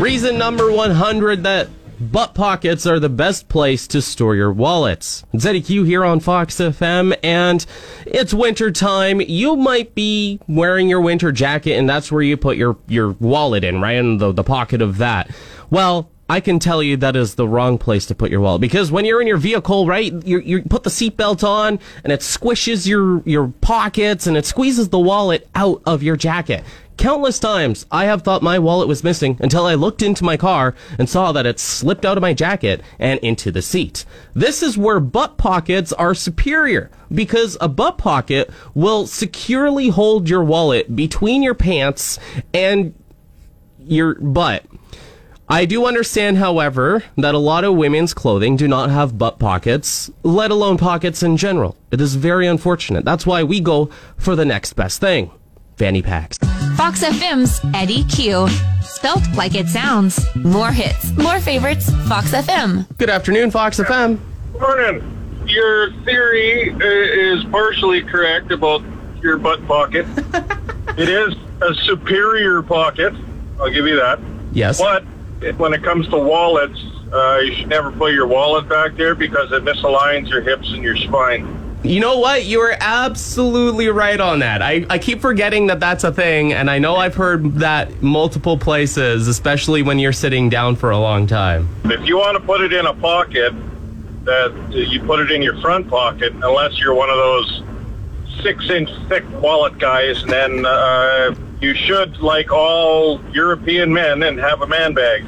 Reason number 100 that butt pockets are the best place to store your wallets. ZDQ here on Fox FM, and it's winter time. You might be wearing your winter jacket, and that's where you put your, your wallet in, right? In the, the pocket of that. Well, I can tell you that is the wrong place to put your wallet because when you're in your vehicle, right, you, you put the seatbelt on and it squishes your, your pockets and it squeezes the wallet out of your jacket. Countless times I have thought my wallet was missing until I looked into my car and saw that it slipped out of my jacket and into the seat. This is where butt pockets are superior because a butt pocket will securely hold your wallet between your pants and your butt. I do understand, however, that a lot of women's clothing do not have butt pockets, let alone pockets in general. It is very unfortunate. That's why we go for the next best thing fanny packs. Fox FM's Eddie Q. Spelt like it sounds. More hits, more favorites. Fox FM. Good afternoon, Fox FM. Morning. Your theory uh, is partially correct about your butt pocket. it is a superior pocket. I'll give you that. Yes. But when it comes to wallets, uh, you should never put your wallet back there because it misaligns your hips and your spine. You know what? You are absolutely right on that. I, I keep forgetting that that's a thing, and I know I've heard that multiple places, especially when you're sitting down for a long time. If you want to put it in a pocket, that you put it in your front pocket, unless you're one of those six-inch thick wallet guys, and then uh, you should, like all European men, and have a man bag.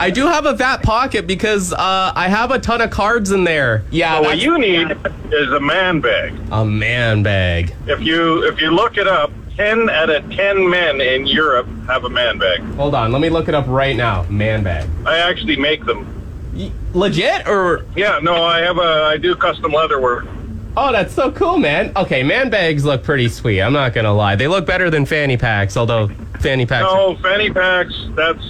I do have a fat pocket because uh, I have a ton of cards in there. Yeah, So what you need is a man bag. a man bag. If you if you look it up, ten out of ten men in Europe have a man bag. Hold on, let me look it up right now. Man bag. I actually make them. Y- legit or Yeah, no, I have a I do custom leather work. Oh, that's so cool, man. Okay, man bags look pretty sweet. I'm not gonna lie. They look better than fanny packs, although fanny packs. are- No, fanny packs. That's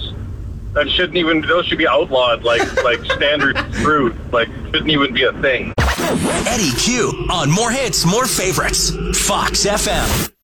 that shouldn't even. Those should be outlawed, like like standard fruit. Like shouldn't even be a thing. Eddie Q on More Hits, More Favorites. Fox FM.